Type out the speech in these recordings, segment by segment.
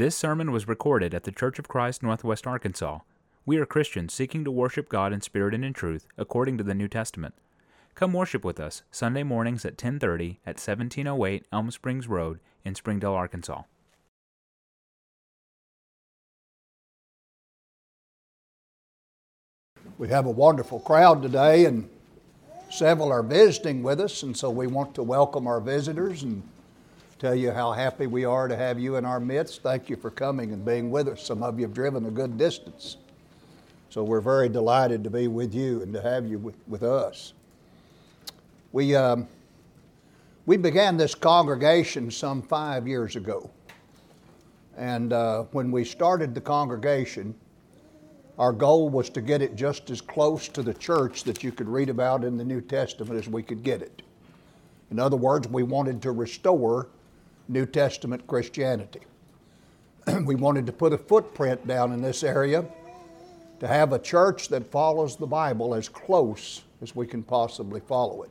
This sermon was recorded at the Church of Christ, Northwest Arkansas. We are Christians seeking to worship God in spirit and in truth, according to the New Testament. Come worship with us Sunday mornings at 10:30 at 1708 Elm Springs Road in Springdale, Arkansas. We have a wonderful crowd today, and several are visiting with us, and so we want to welcome our visitors and tell you how happy we are to have you in our midst. Thank you for coming and being with us. Some of you have driven a good distance, so we're very delighted to be with you and to have you with, with us. We, um, we began this congregation some five years ago, and uh, when we started the congregation, our goal was to get it just as close to the church that you could read about in the New Testament as we could get it. In other words, we wanted to restore New Testament Christianity. we wanted to put a footprint down in this area to have a church that follows the Bible as close as we can possibly follow it.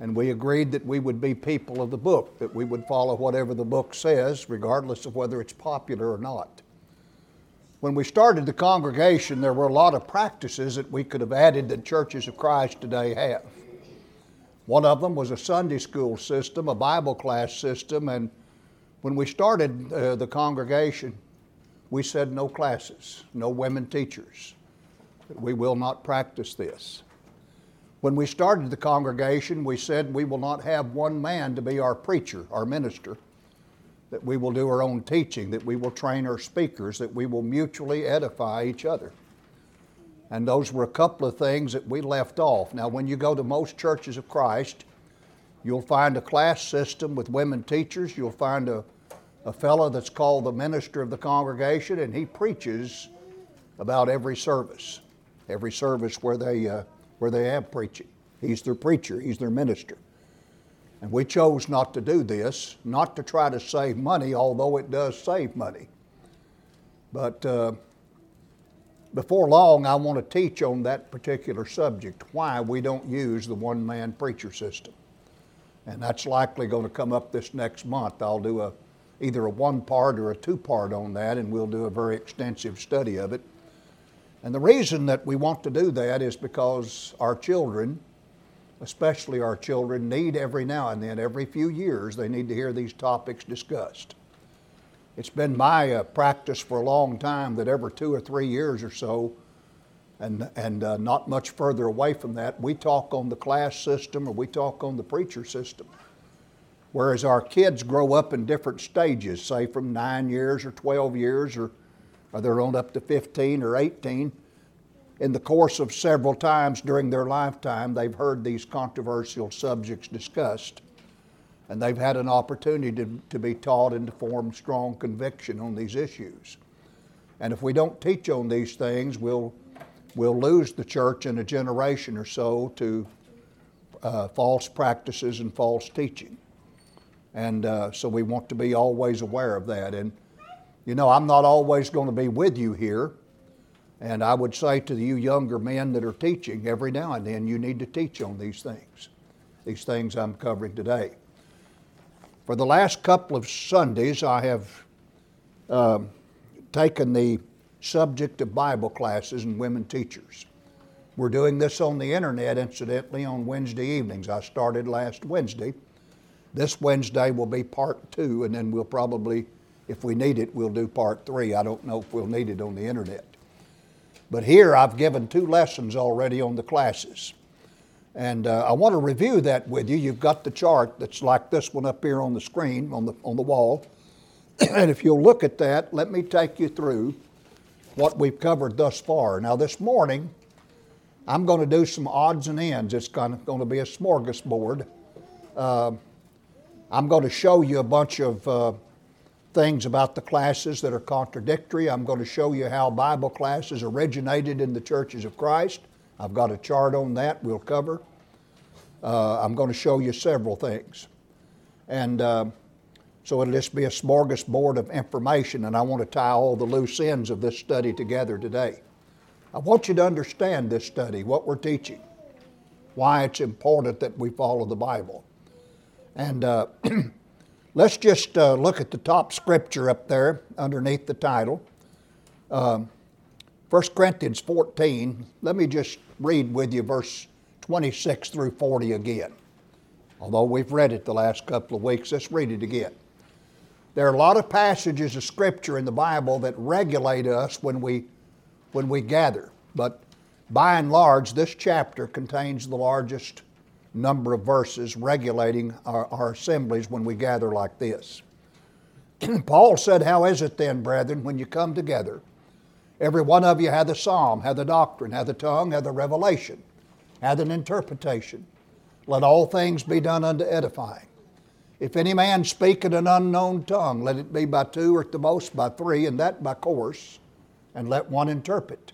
And we agreed that we would be people of the book, that we would follow whatever the book says, regardless of whether it's popular or not. When we started the congregation, there were a lot of practices that we could have added that churches of Christ today have. One of them was a Sunday school system, a Bible class system, and when we started uh, the congregation, we said no classes, no women teachers. We will not practice this. When we started the congregation, we said we will not have one man to be our preacher, our minister that we will do our own teaching, that we will train our speakers, that we will mutually edify each other. And those were a couple of things that we left off. Now, when you go to most churches of Christ, you'll find a class system with women teachers. You'll find a, a fellow that's called the minister of the congregation, and he preaches about every service, every service where they, uh, where they have preaching. He's their preacher, he's their minister. And we chose not to do this, not to try to save money, although it does save money. But uh, before long, I want to teach on that particular subject why we don't use the one man preacher system. And that's likely going to come up this next month. I'll do a, either a one part or a two part on that, and we'll do a very extensive study of it. And the reason that we want to do that is because our children, especially our children, need every now and then, every few years, they need to hear these topics discussed. It's been my uh, practice for a long time that every two or three years or so, and, and uh, not much further away from that, we talk on the class system or we talk on the preacher system. Whereas our kids grow up in different stages, say from nine years or 12 years, or, or they're on up to 15 or 18 in the course of several times during their lifetime, they've heard these controversial subjects discussed. And they've had an opportunity to, to be taught and to form strong conviction on these issues. And if we don't teach on these things, we'll, we'll lose the church in a generation or so to uh, false practices and false teaching. And uh, so we want to be always aware of that. And, you know, I'm not always going to be with you here. And I would say to you younger men that are teaching, every now and then you need to teach on these things, these things I'm covering today. For the last couple of Sundays, I have uh, taken the subject of Bible classes and women teachers. We're doing this on the internet, incidentally, on Wednesday evenings. I started last Wednesday. This Wednesday will be part two, and then we'll probably, if we need it, we'll do part three. I don't know if we'll need it on the internet. But here I've given two lessons already on the classes. And uh, I want to review that with you. You've got the chart that's like this one up here on the screen, on the, on the wall. and if you'll look at that, let me take you through what we've covered thus far. Now, this morning, I'm going to do some odds and ends. It's going to be a smorgasbord. Uh, I'm going to show you a bunch of uh, things about the classes that are contradictory. I'm going to show you how Bible classes originated in the churches of Christ. I've got a chart on that we'll cover. Uh, I'm going to show you several things. And uh, so it'll just be a smorgasbord of information, and I want to tie all the loose ends of this study together today. I want you to understand this study, what we're teaching, why it's important that we follow the Bible. And uh, Let's just uh, look at the top scripture up there underneath the title. Um, 1 Corinthians 14. Let me just read with you verse 26 through 40 again. Although we've read it the last couple of weeks, let's read it again. There are a lot of passages of scripture in the Bible that regulate us when we, when we gather, but by and large, this chapter contains the largest number of verses regulating our, our assemblies when we gather like this. Paul said, How is it then, brethren, when you come together? Every one of you hath the psalm, hath the doctrine, hath the tongue, hath the revelation, hath an interpretation. Let all things be done unto edifying. If any man speak in an unknown tongue, let it be by two or at the most by three, and that by course, and let one interpret.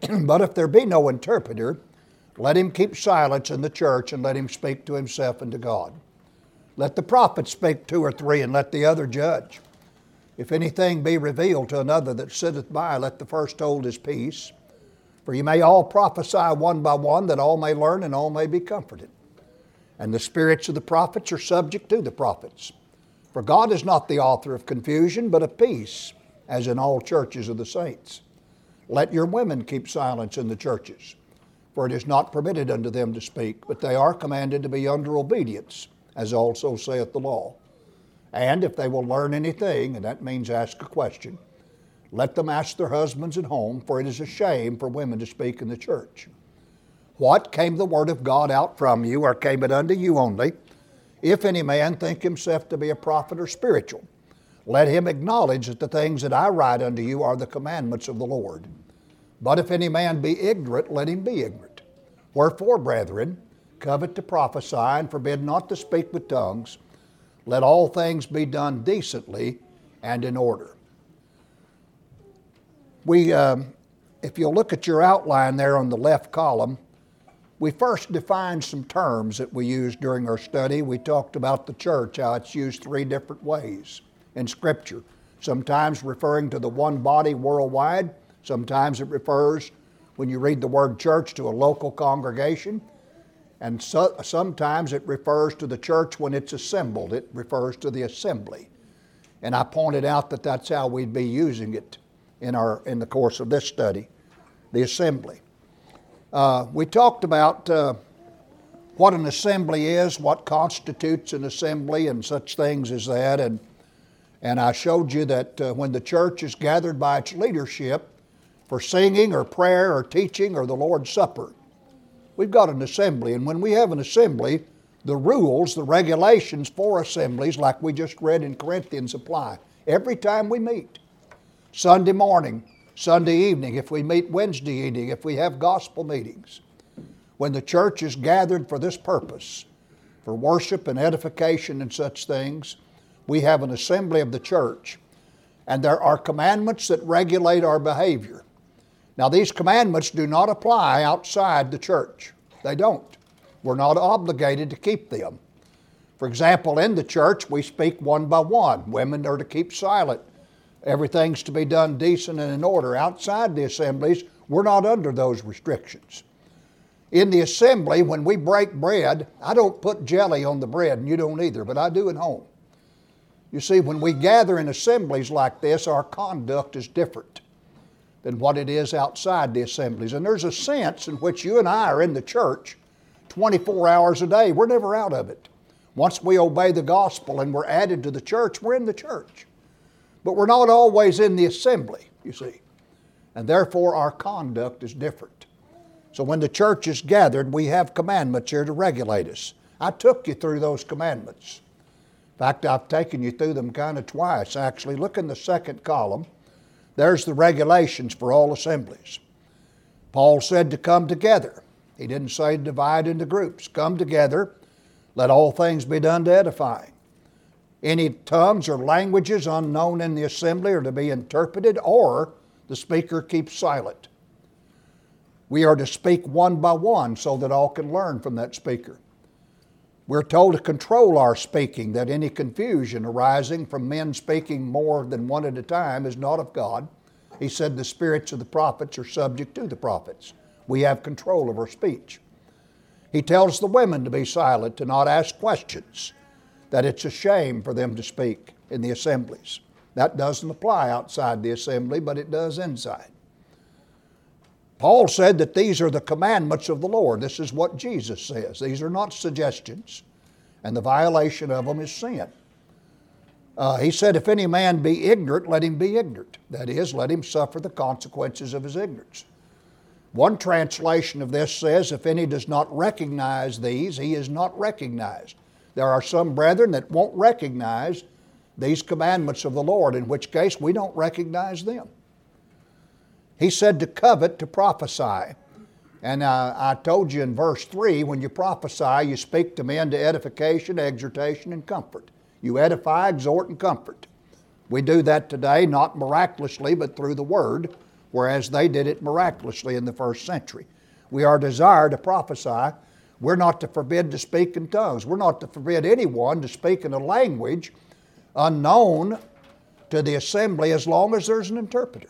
but if there be no interpreter, let him keep silence in the church and let him speak to himself and to God. Let the prophet speak two or three and let the other judge. If anything be revealed to another that sitteth by, let the first hold his peace. For you may all prophesy one by one, that all may learn and all may be comforted. And the spirits of the prophets are subject to the prophets. For God is not the author of confusion, but of peace, as in all churches of the saints. Let your women keep silence in the churches, for it is not permitted unto them to speak, but they are commanded to be under obedience, as also saith the law. And if they will learn anything, and that means ask a question, let them ask their husbands at home, for it is a shame for women to speak in the church. What came the word of God out from you, or came it unto you only? If any man think himself to be a prophet or spiritual, let him acknowledge that the things that I write unto you are the commandments of the Lord. But if any man be ignorant, let him be ignorant. Wherefore, brethren, covet to prophesy and forbid not to speak with tongues. Let all things be done decently and in order. We, um, if you'll look at your outline there on the left column, we first defined some terms that we used during our study. We talked about the church, how it's used three different ways in Scripture, sometimes referring to the one body worldwide, sometimes it refers, when you read the word church, to a local congregation, and so, sometimes it refers to the church when it's assembled, it refers to the assembly. And I pointed out that that's how we'd be using it in, our, in the course of this study the assembly. Uh, we talked about uh, what an assembly is, what constitutes an assembly, and such things as that. And and I showed you that uh, when the church is gathered by its leadership for singing or prayer or teaching or the Lord's Supper, we've got an assembly. And when we have an assembly, the rules, the regulations for assemblies, like we just read in Corinthians, apply every time we meet. Sunday morning, Sunday evening, if we meet Wednesday evening, if we have gospel meetings. When the church is gathered for this purpose, for worship and edification and such things, we have an assembly of the church, and there are commandments that regulate our behavior. Now, these commandments do not apply outside the church. They don't. We're not obligated to keep them. For example, in the church, we speak one by one. Women are to keep silent. Everything's to be done decent and in order. Outside the assemblies, we're not under those restrictions. In the assembly, when we break bread, I don't put jelly on the bread, and you don't either, but I do at home. You see, when we gather in assemblies like this, our conduct is different than what it is outside the assemblies. And there's a sense in which you and I are in the church 24 hours a day. We're never out of it. Once we obey the gospel and we're added to the church, we're in the church. But we're not always in the assembly, you see. And therefore, our conduct is different. So when the church is gathered, we have commandments here to regulate us. I took you through those commandments. In fact, I've taken you through them kind of twice, actually. Look in the second column. There's the regulations for all assemblies. Paul said to come together. He didn't say divide into groups. Come together. Let all things be done to edifying. Any tongues or languages unknown in the assembly are to be interpreted, or the speaker keeps silent. We are to speak one by one so that all can learn from that speaker. We're told to control our speaking, that any confusion arising from men speaking more than one at a time is not of God. He said the spirits of the prophets are subject to the prophets. We have control of our speech. He tells the women to be silent, to not ask questions, that it's a shame for them to speak in the assemblies. That doesn't apply outside the assembly, but it does inside. Paul said that these are the commandments of the Lord. This is what Jesus says. These are not suggestions, and the violation of them is sin. Uh, he said, If any man be ignorant, let him be ignorant. That is, let him suffer the consequences of his ignorance. One translation of this says, If any does not recognize these, he is not recognized. There are some brethren that won't recognize these commandments of the Lord, in which case we don't recognize them. He said to covet, to prophesy. And uh, I told you in verse 3 when you prophesy, you speak to men to edification, exhortation, and comfort. You edify, exhort, and comfort. We do that today, not miraculously, but through the Word, whereas they did it miraculously in the first century. We are desired to prophesy. We're not to forbid to speak in tongues. We're not to forbid anyone to speak in a language unknown to the assembly as long as there's an interpreter.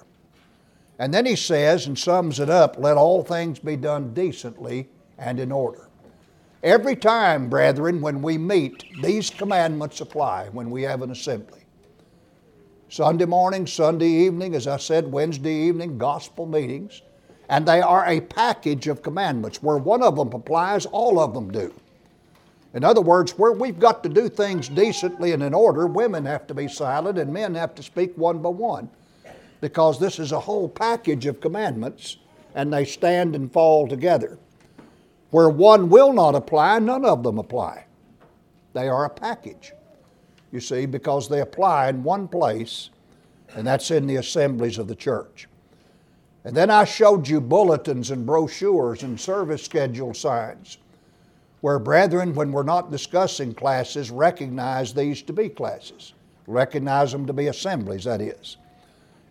And then he says and sums it up let all things be done decently and in order. Every time, brethren, when we meet, these commandments apply when we have an assembly. Sunday morning, Sunday evening, as I said, Wednesday evening, gospel meetings. And they are a package of commandments. Where one of them applies, all of them do. In other words, where we've got to do things decently and in order, women have to be silent and men have to speak one by one because this is a whole package of commandments and they stand and fall together. Where one will not apply, none of them apply. They are a package, you see, because they apply in one place, and that's in the assemblies of the church. And then I showed you bulletins and brochures and service schedule signs where brethren, when we're not discussing classes, recognize these to be classes, recognize them to be assemblies, that is.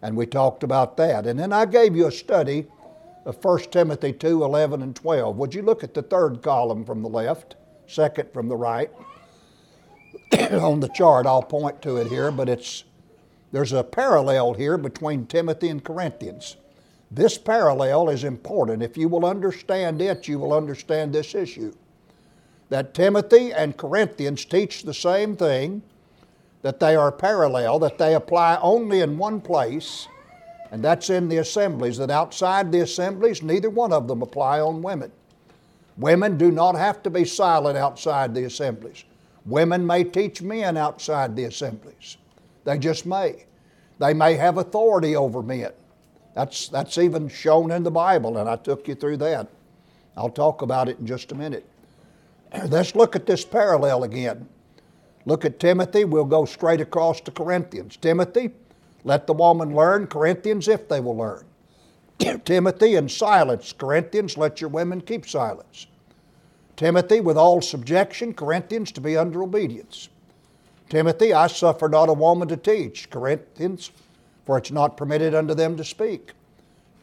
And we talked about that. And then I gave you a study of 1 Timothy 2 11 and 12. Would you look at the third column from the left, second from the right? On the chart, I'll point to it here, but it's there's a parallel here between Timothy and Corinthians. This parallel is important. If you will understand it, you will understand this issue. That Timothy and Corinthians teach the same thing, that they are parallel, that they apply only in one place, and that's in the assemblies, that outside the assemblies, neither one of them apply on women. Women do not have to be silent outside the assemblies. Women may teach men outside the assemblies. They just may. They may have authority over men. That's, that's even shown in the Bible, and I took you through that. I'll talk about it in just a minute. Let's look at this parallel again. Look at Timothy. We'll go straight across to Corinthians. Timothy, let the woman learn. Corinthians, if they will learn. Timothy, in silence. Corinthians, let your women keep silence. Timothy, with all subjection. Corinthians, to be under obedience. Timothy, I suffer not a woman to teach. Corinthians, for it's not permitted unto them to speak.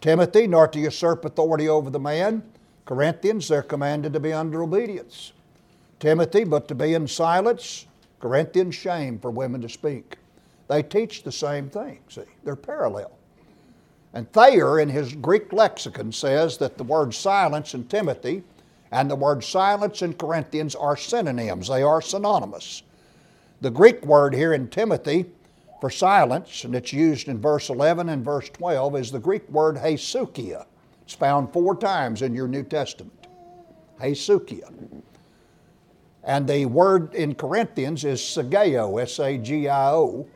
Timothy, nor to usurp authority over the man. Corinthians, they're commanded to be under obedience. Timothy, but to be in silence. Corinthians, shame for women to speak. They teach the same thing, see, they're parallel. And Thayer, in his Greek lexicon, says that the word silence in Timothy and the word silence in Corinthians are synonyms, they are synonymous. The Greek word here in Timothy for silence, and it's used in verse 11 and verse 12, is the Greek word hesuchia. It's found four times in your New Testament. Hesuchia. And the word in Corinthians is sagio, S A G I O.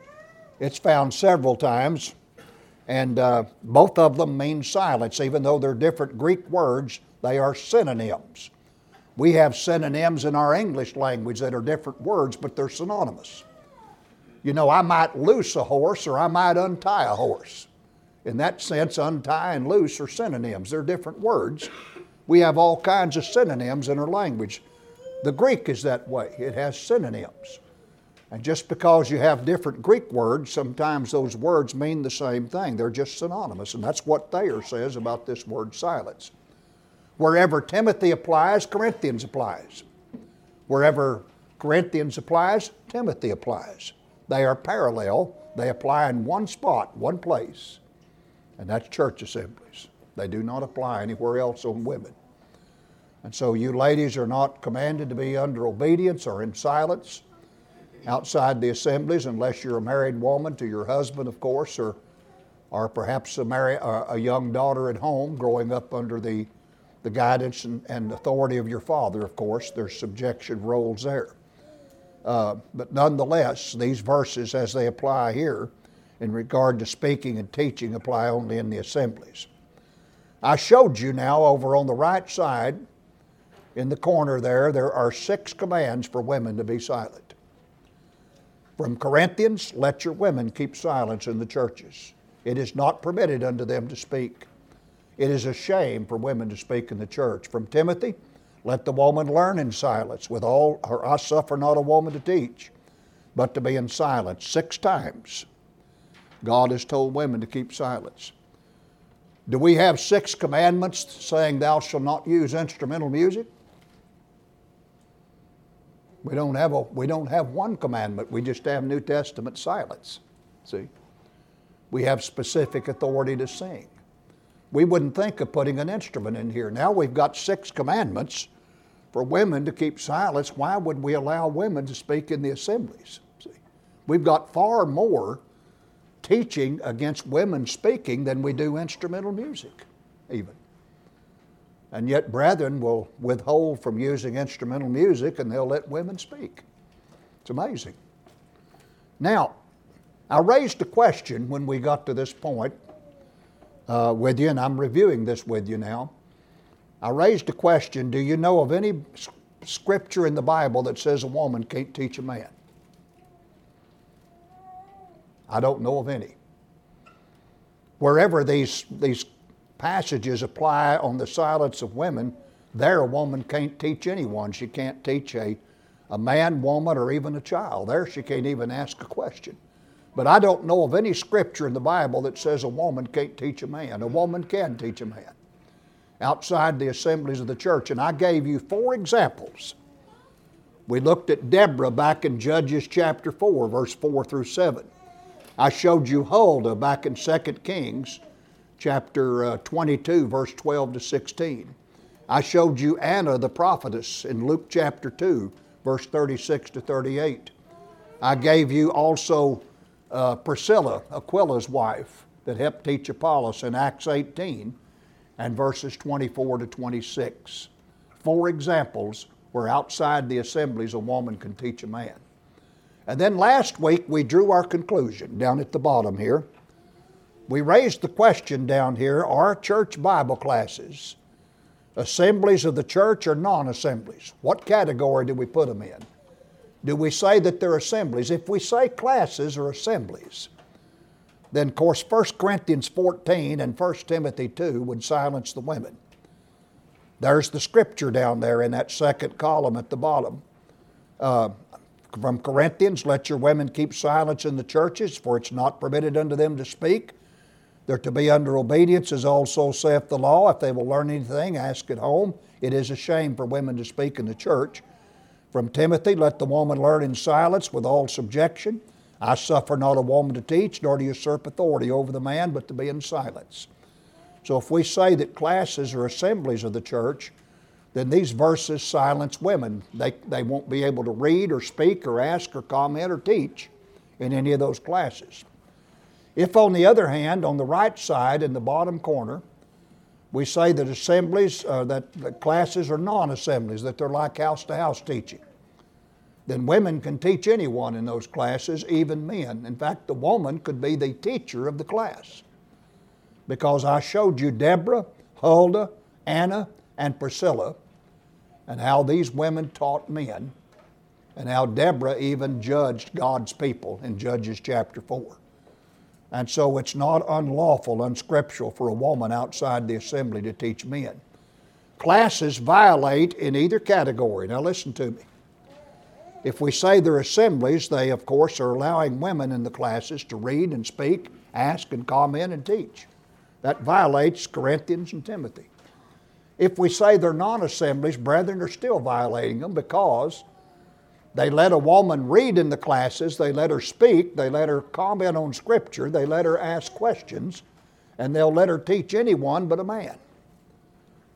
It's found several times, and uh, both of them mean silence. Even though they're different Greek words, they are synonyms. We have synonyms in our English language that are different words, but they're synonymous. You know, I might loose a horse or I might untie a horse. In that sense, untie and loose are synonyms. They're different words. We have all kinds of synonyms in our language. The Greek is that way, it has synonyms. And just because you have different Greek words, sometimes those words mean the same thing. They're just synonymous. And that's what Thayer says about this word silence. Wherever Timothy applies, Corinthians applies. Wherever Corinthians applies, Timothy applies. They are parallel, they apply in one spot, one place, and that's church assemblies. They do not apply anywhere else on women. And so you ladies are not commanded to be under obedience or in silence. outside the assemblies unless you're a married woman to your husband, of course, or, or perhaps a, a young daughter at home growing up under the, the guidance and, and authority of your father, of course. There's subjection roles there. Uh, but nonetheless, these verses, as they apply here in regard to speaking and teaching, apply only in the assemblies. I showed you now over on the right side in the corner there, there are six commands for women to be silent. From Corinthians, let your women keep silence in the churches. It is not permitted unto them to speak. It is a shame for women to speak in the church. From Timothy, let the woman learn in silence. With all her, I suffer not a woman to teach, but to be in silence. Six times God has told women to keep silence. Do we have six commandments saying, Thou shalt not use instrumental music? We don't have a we don't have one commandment. We just have New Testament silence. See? We have specific authority to sing. We wouldn't think of putting an instrument in here. Now we've got six commandments for women to keep silence. Why would we allow women to speak in the assemblies? See? We've got far more teaching against women speaking than we do instrumental music, even. And yet, brethren will withhold from using instrumental music and they'll let women speak. It's amazing. Now, I raised a question when we got to this point uh, with you, and I'm reviewing this with you now. I raised a question Do you know of any scripture in the Bible that says a woman can't teach a man? I don't know of any. Wherever these, these passages apply on the silence of women, there a woman can't teach anyone. She can't teach a, a man, woman, or even a child. There she can't even ask a question. But I don't know of any scripture in the Bible that says a woman can't teach a man. A woman can teach a man outside the assemblies of the church. And I gave you four examples. We looked at Deborah back in Judges chapter 4, verse 4 through 7. I showed you Huldah back in 2 Kings chapter uh, 22, verse 12 to 16. I showed you Anna the prophetess in Luke chapter 2, verse 36 to 38. I gave you also uh, Priscilla, Aquila's wife, that helped teach Apollos in Acts 18 and verses 24 to 26. Four examples where outside the assemblies a woman can teach a man. And then last week we drew our conclusion down at the bottom here we raised the question down here are church Bible classes assemblies of the church or non assemblies? What category do we put them in? Do we say that they're assemblies? If we say classes or assemblies, then of course 1 Corinthians 14 and 1 Timothy 2 would silence the women. There's the scripture down there in that second column at the bottom. Uh, from Corinthians, let your women keep silence in the churches, for it's not permitted unto them to speak they're to be under obedience, as also saith the law. If they will learn anything, ask at home. It is a shame for women to speak in the church. From Timothy, let the woman learn in silence with all subjection. I suffer not a woman to teach, nor to usurp authority over the man, but to be in silence. So if we say that classes or assemblies of the church, then these verses silence women. They, they won't be able to read or speak or ask or comment or teach in any of those classes. If, on the other hand, on the right side in the bottom corner, we say that assemblies, uh, that, that classes are non assemblies, that they're like house to house teaching, then women can teach anyone in those classes, even men. In fact, the woman could be the teacher of the class. Because I showed you Deborah, Huldah, Anna, and Priscilla, and how these women taught men, and how Deborah even judged God's people in Judges chapter 4. And so it's not unlawful, unscriptural for a woman outside the assembly to teach men. Classes violate in either category. Now listen to me. If we say they're assemblies, they of course are allowing women in the classes to read and speak, ask and comment and teach. That violates Corinthians and Timothy. If we say they're non assemblies, brethren are still violating them because they let a woman read in the classes, they let her speak, they let her comment on Scripture, they let her ask questions, and they'll let her teach anyone but a man.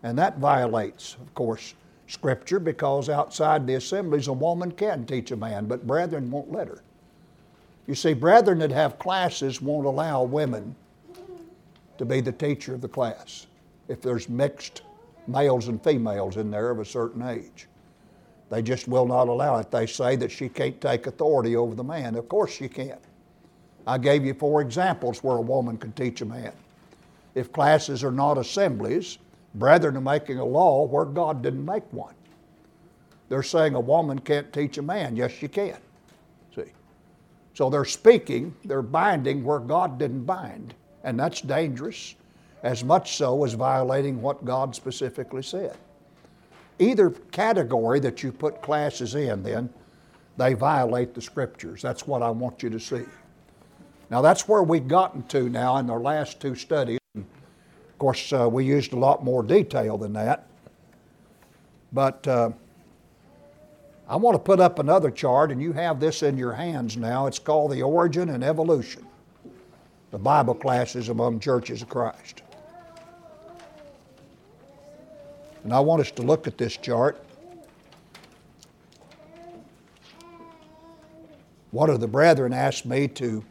And that violates, of course. Scripture because outside the assemblies a woman can teach a man, but brethren won't let her. You see, brethren that have classes won't allow women to be the teacher of the class if there's mixed males and females in there of a certain age. They just will not allow it. They say that she can't take authority over the man. Of course she can't. I gave you four examples where a woman can teach a man. If classes are not assemblies, brethren are making a law where God didn't make one. They're saying a woman can't teach a man. Yes, she can. See? So they're speaking, they're binding where God didn't bind. And that's dangerous, as much so as violating what God specifically said. Either category that you put classes in, then, they violate the scriptures. That's what I want you to see. Now, that's where we've gotten to now in our last two studies. Of course, uh, we used a lot more detail than that. But uh, I want to put up another chart, and you have this in your hands now. It's called The Origin and Evolution the Bible classes among churches of Christ. And I want us to look at this chart. One of the brethren asked me to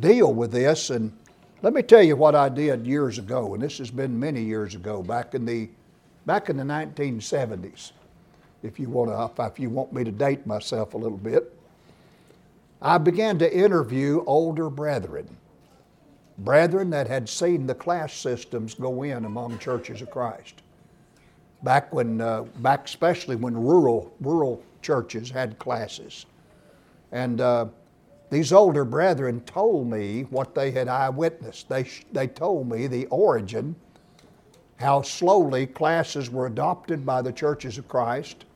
deal with this, and let me tell you what I did years ago, and this has been many years ago, back in the back in the 1970s. If you want to, if you want me to date myself a little bit, I began to interview older brethren, brethren that had seen the class systems go in among churches of Christ. Back when, uh, back especially when rural rural churches had classes, and. Uh, these older brethren told me what they had eyewitnessed. They, they told me the origin, how slowly classes were adopted by the churches of Christ,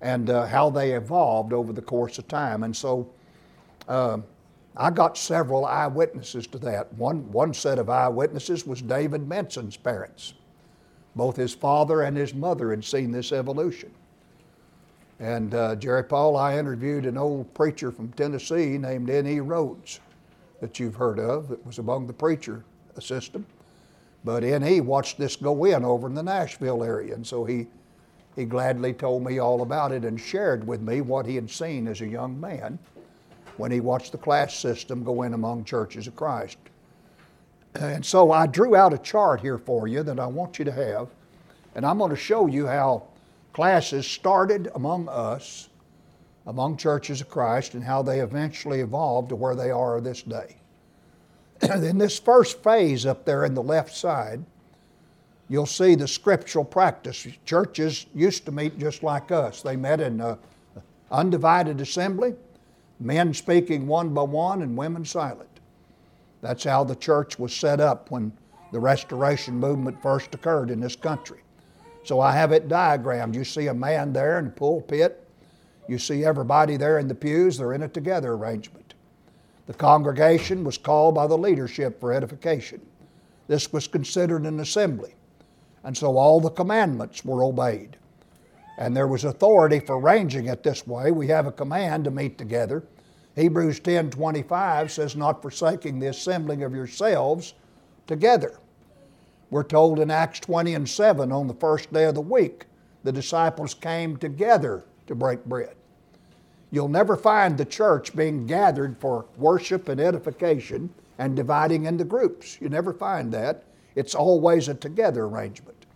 and uh, how they evolved over the course of time. And so uh, I got several eyewitnesses to that. One, one set of eyewitnesses was David Benson's parents. Both his father and his mother had seen this evolution. And uh, Jerry Paul, I interviewed an old preacher from Tennessee named N.E. Rhodes that you've heard of that was among the preacher system. But N.E. watched this go in over in the Nashville area, and so he, he gladly told me all about it and shared with me what he had seen as a young man when he watched the class system go in among churches of Christ. And so I drew out a chart here for you that I want you to have, and I'm going to show you how classes started among us, among churches of Christ, and how they eventually evolved to where they are this day. in this first phase up there in the left side, you'll see the scriptural practice. Churches used to meet just like us. They met in an undivided assembly, men speaking one by one and women silent. That's how the church was set up when the Restoration movement first occurred in this country. So I have it diagrammed. You see a man there in the pulpit. You see everybody there in the pews. They're in a together arrangement. The congregation was called by the leadership for edification. This was considered an assembly. And so all the commandments were obeyed. And there was authority for arranging it this way. We have a command to meet together. Hebrews 10:25 says, "Not forsaking the assembling of yourselves together." We're told in Acts 20 and 7 on the first day of the week, the disciples came together to break bread. You'll never find the church being gathered for worship and edification and dividing into groups. You never find that. It's always a together arrangement.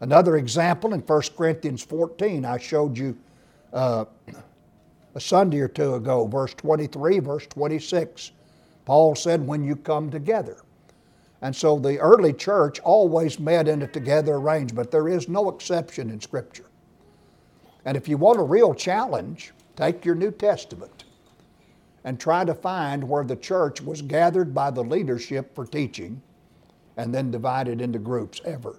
Another example in 1 Corinthians 14, I showed you uh, a Sunday or two ago, verse 23, verse 26. Paul said, When you come together. And so the early church always met in a together arrangement. There is no exception in Scripture. And if you want a real challenge, take your New Testament and try to find where the church was gathered by the leadership for teaching and then divided into groups ever,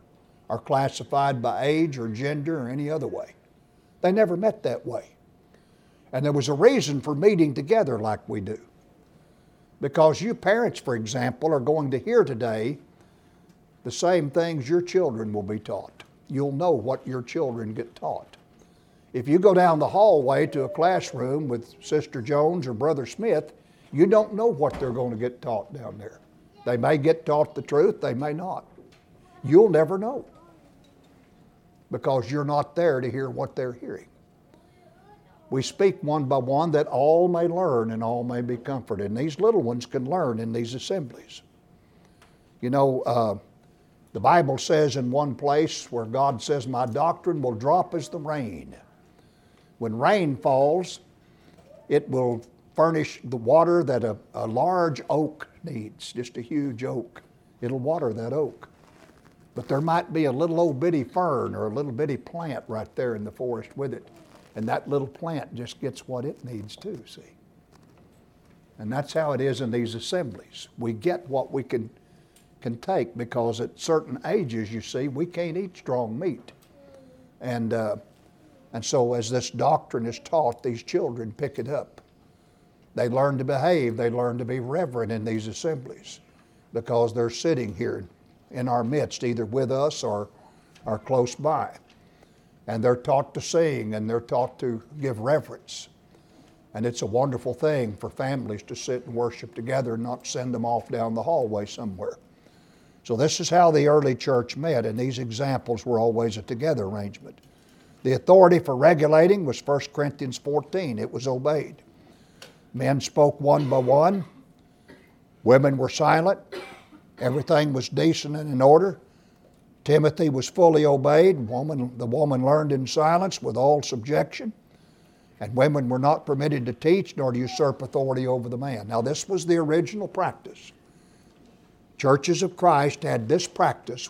or classified by age or gender or any other way. They never met that way. And there was a reason for meeting together like we do. Because you parents, for example, are going to hear today the same things your children will be taught. You'll know what your children get taught. If you go down the hallway to a classroom with Sister Jones or Brother Smith, you don't know what they're going to get taught down there. They may get taught the truth, they may not. You'll never know. because you're not there to hear what they're hearing. We speak one by one that all may learn and all may be comforted. And these little ones can learn in these assemblies. You know, uh, the Bible says in one place where God says, My doctrine will drop as the rain. When rain falls, it will furnish the water that a, a large oak needs, just a huge oak. It'll water that oak. But there might be a little old bitty fern or a little bitty plant right there in the forest with it. And that little plant just gets what it needs too, see? And that's how it is in these assemblies. We get what we can, can take because at certain ages, you see, we can't eat strong meat. And, uh, and so as this doctrine is taught, these children pick it up. They learn to behave, they learn to be reverent in these assemblies because they're sitting here in our midst, either with us or, or close by. And they're taught to sing and they're taught to give reverence. And it's a wonderful thing for families to sit and worship together and not send them off down the hallway somewhere. So, this is how the early church met, and these examples were always a together arrangement. The authority for regulating was 1 Corinthians 14, it was obeyed. Men spoke one by one, women were silent, Everything was decent and in order. Timothy was fully obeyed. Woman, the woman learned in silence with all subjection. And women were not permitted to teach nor to usurp authority over the man. Now, this was the original practice. Churches of Christ had this practice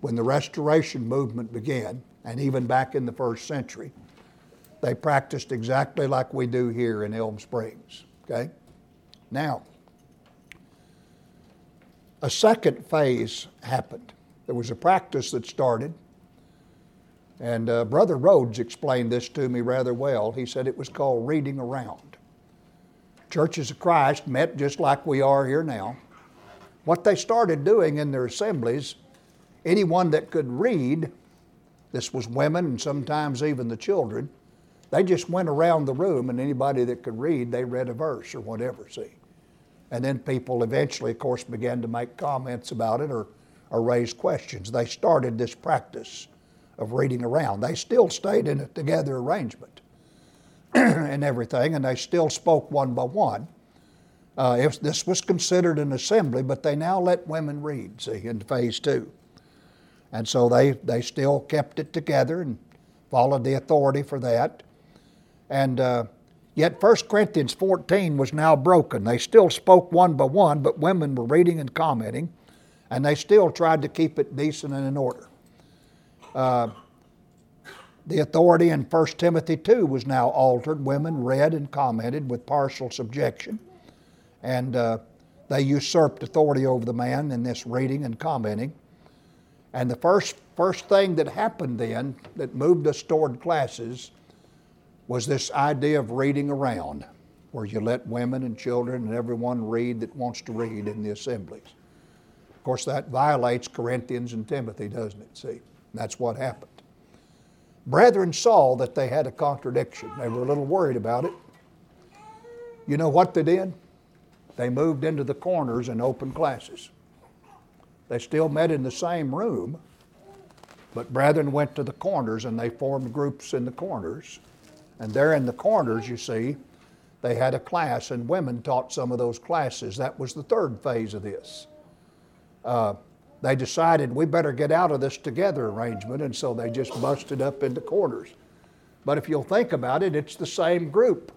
when the Restoration movement began, and even back in the first century. They practiced exactly like we do here in Elm Springs. Okay? Now, a second phase happened. There was a practice that started, and uh, Brother Rhodes explained this to me rather well. He said it was called reading around. Churches of Christ met just like we are here now. What they started doing in their assemblies, anyone that could read, this was women and sometimes even the children, they just went around the room and anybody that could read, they read a verse or whatever, see. And then people eventually, of course, began to make comments about it or, or raise questions. They started this practice of reading around. They still stayed in a together arrangement and everything, and they still spoke one by one. Uh, if this was considered an assembly, but they now let women read, see, in phase two. And so they, they still kept it together and followed the authority for that. And uh, Yet 1 Corinthians 14 was now broken. They still spoke one by one, but women were reading and commenting, and they still tried to keep it decent and in order. Uh, the authority in 1 Timothy 2 was now altered. Women read and commented with partial subjection, and uh, they usurped authority over the man in this reading and commenting. And the first, first thing that happened then that moved us toward classes was this idea of reading around, where you let women and children and everyone read that wants to read in the assemblies. Of course, that violates Corinthians and Timothy, doesn't it? See, that's what happened. Brethren saw that they had a contradiction. They were a little worried about it. You know what they did? They moved into the corners and opened classes. They still met in the same room, but brethren went to the corners and they formed groups in the corners and there in the corners, you see, they had a class, and women taught some of those classes. That was the third phase of this. Uh, they decided we better get out of this together arrangement, and so they just busted up into corners. But if you'll think about it, it's the same group.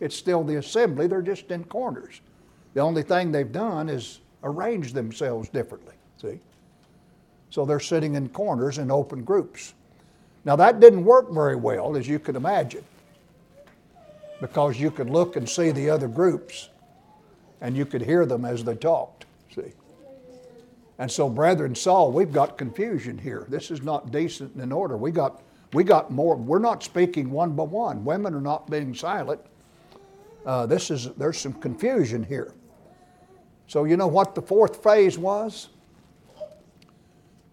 It's still the assembly, they're just in corners. The only thing they've done is arrange themselves differently, see? So they're sitting in corners in open groups. Now, that didn't work very well, as you can imagine, because you could look and see the other groups and you could hear them as they talked. And so, brethren Saul, we've got confusion here. This is not decent and in order. We got, we got more, we're not speaking one by one. Women are not being silent. Uh, this is, there's some confusion here. So, you know what the fourth phase was?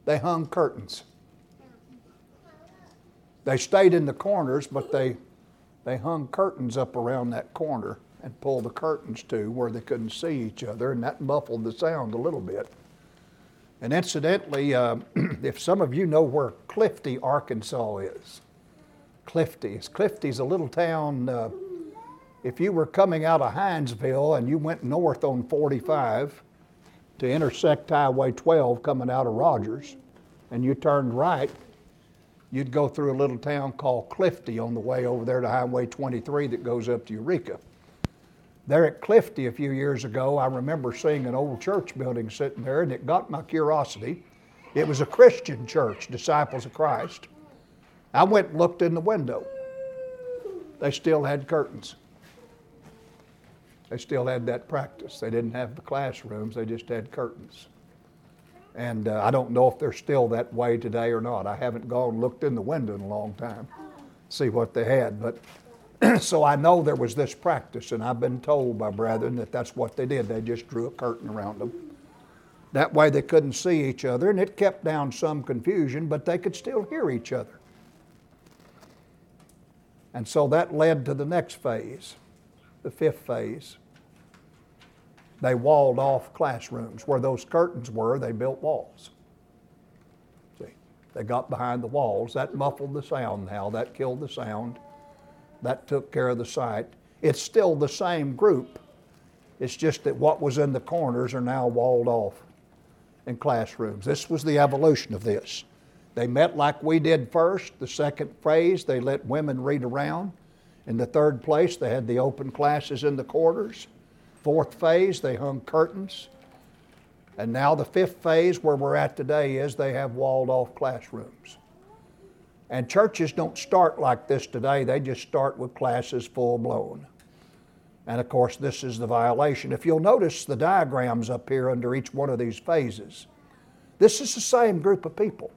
They hung curtains. They stayed in the corners, but they, they hung curtains up around that corner and pulled the curtains to where they couldn't see each other, and that muffled the sound a little bit. And incidentally, uh, if some of you know where Clifty, Arkansas is, Clifty. Clifty's a little town. Uh, if you were coming out of Hindsville and you went north on 45 to intersect Highway 12 coming out of Rogers, and you turned right, you'd go through a little town called Clifty on the way over there to Highway 23 that goes up to Eureka. There at Clifty a few years ago, I remember seeing an old church building sitting there, and it got my curiosity. It was a Christian church, Disciples of Christ. I went and looked in the window. They still had curtains. They still had that practice. They didn't have the classrooms, they just had curtains. And uh, I don't know if they're still that way today or not. I haven't gone looked in the window in a long time, see what they had. But so I know there was this practice, and I've been told by brethren that that's what they did. They just drew a curtain around them. That way they couldn't see each other, and it kept down some confusion, but they could still hear each other. And so that led to the next phase, the fifth phase. They walled off classrooms. Where those curtains were, they built walls. See, they got behind the walls. That muffled the sound now, that killed the sound, that took care of the site. It's still the same group. It's just that what was in the corners are now walled off in classrooms. This was the evolution of this. They met like we did first. The second phase, they let women read around. In the third place, they had the open classes in the quarters. Fourth phase, they hung curtains. And now the fifth phase, where we're at today, is they have walled off classrooms. And churches don't start like this today, they just start with classes full blown. And of course, this is the violation. If you'll notice the diagrams up here under each one of these phases, this is the same group of people.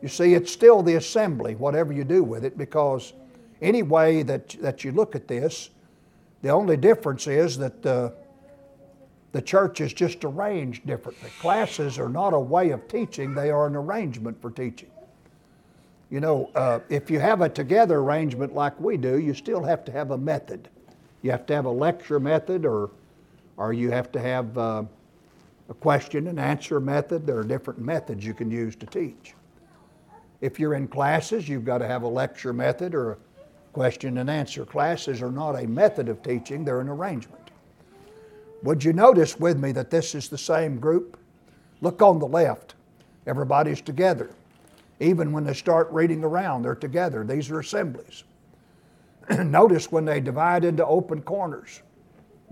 You see, it's still the assembly, whatever you do with it, because any way that, that you look at this, the only difference is that uh, the church is just arranged differently. Classes are not a way of teaching, they are an arrangement for teaching. You know, uh, if you have a together arrangement like we do, you still have to have a method. You have to have a lecture method, or, or you have to have uh, a question and answer method. There are different methods you can use to teach. If you're in classes, you've got to have a lecture method or a question and answer. Classes are not a method of teaching, they're an arrangement. Would you notice with me that this is the same group? Look on the left. Everybody's together. Even when they start reading around, they're together. These are assemblies. notice when they divide into open corners.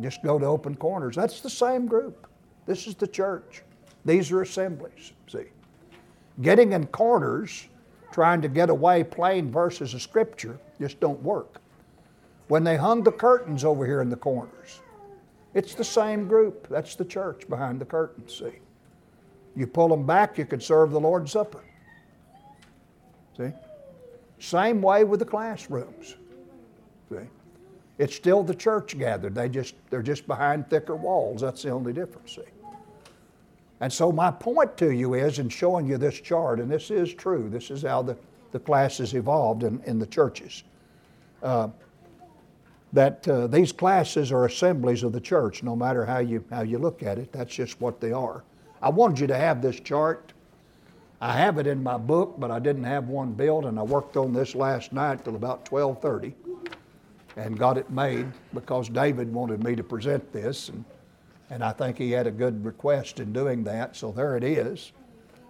Just go to open corners. That's the same group. This is the church. These are assemblies. See? Getting in corners trying to get away plain verses of Scripture just don't work. When they hung the curtains over here in the corners, it's the same group. That's the church behind the curtains, see. You pull them back, you could serve the Lord's Supper. See? Same way with the classrooms. See? It's still the church gathered. They just they're just behind thicker walls. That's the only difference. See? And so, my point to you is in showing you this chart, and this is true, this is how the, the classes evolved in, in the churches, uh, that uh, these classes are assemblies of the church, no matter how you, how you look at it. That's just what they are. I wanted you to have this chart. I have it in my book, but I didn't have one built, and I worked on this last night till about 12:30, and got it made because David wanted me to present this, and and I think he had a good request in doing that, so there it is.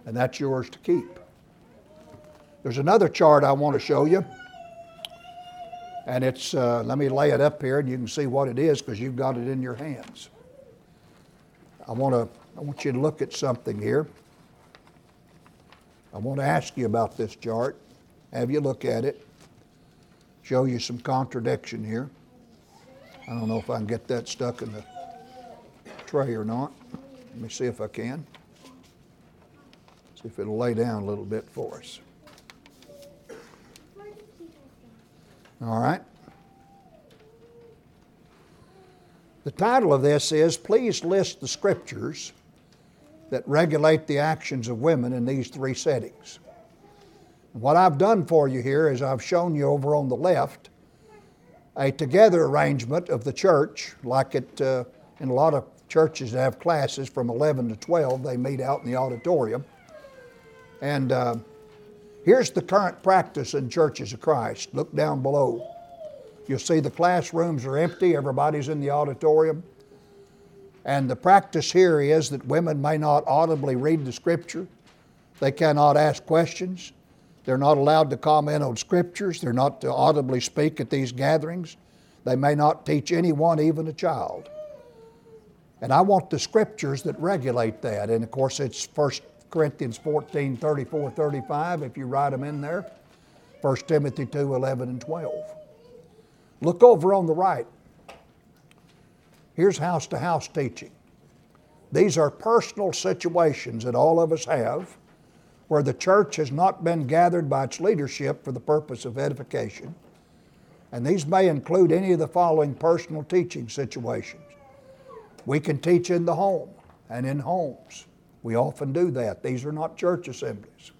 And that's yours to keep. There's another chart I want to show you. And it's, uh, let me lay it up here and you can see what it is because you've got it in your hands. I want, to, I want you to look at something here. I want to ask you about this chart, have you look at it, show you some contradiction here. I don't know if I can get that stuck in the tray or not. Let me see if I can. See if it'll lay down a little bit for us. All right. The title of this is Please List the Scriptures that Regulate the Actions of Women in These Three Settings. What I've done for you here is I've shown you over on the left a together arrangement of the church, like it uh, in a lot of churches that have classes from 11 to 12, they meet out in the auditorium. And uh, here's the current practice in churches of Christ. Look down below. You'll see the classrooms are empty, everybody's in the auditorium. And the practice here is that women may not audibly read the scripture, they cannot ask questions, they're not allowed to comment on scriptures, they're not to audibly speak at these gatherings, they may not teach anyone, even a child. And I want the scriptures that regulate that. And of course, it's 1 Corinthians 14 34 35, if you write them in there. 1 Timothy 2 11 and 12. Look over on the right. Here's house to house teaching. These are personal situations that all of us have where the church has not been gathered by its leadership for the purpose of edification. And these may include any of the following personal teaching situations. We can teach in the home and in homes. We often do that. These are not church assemblies.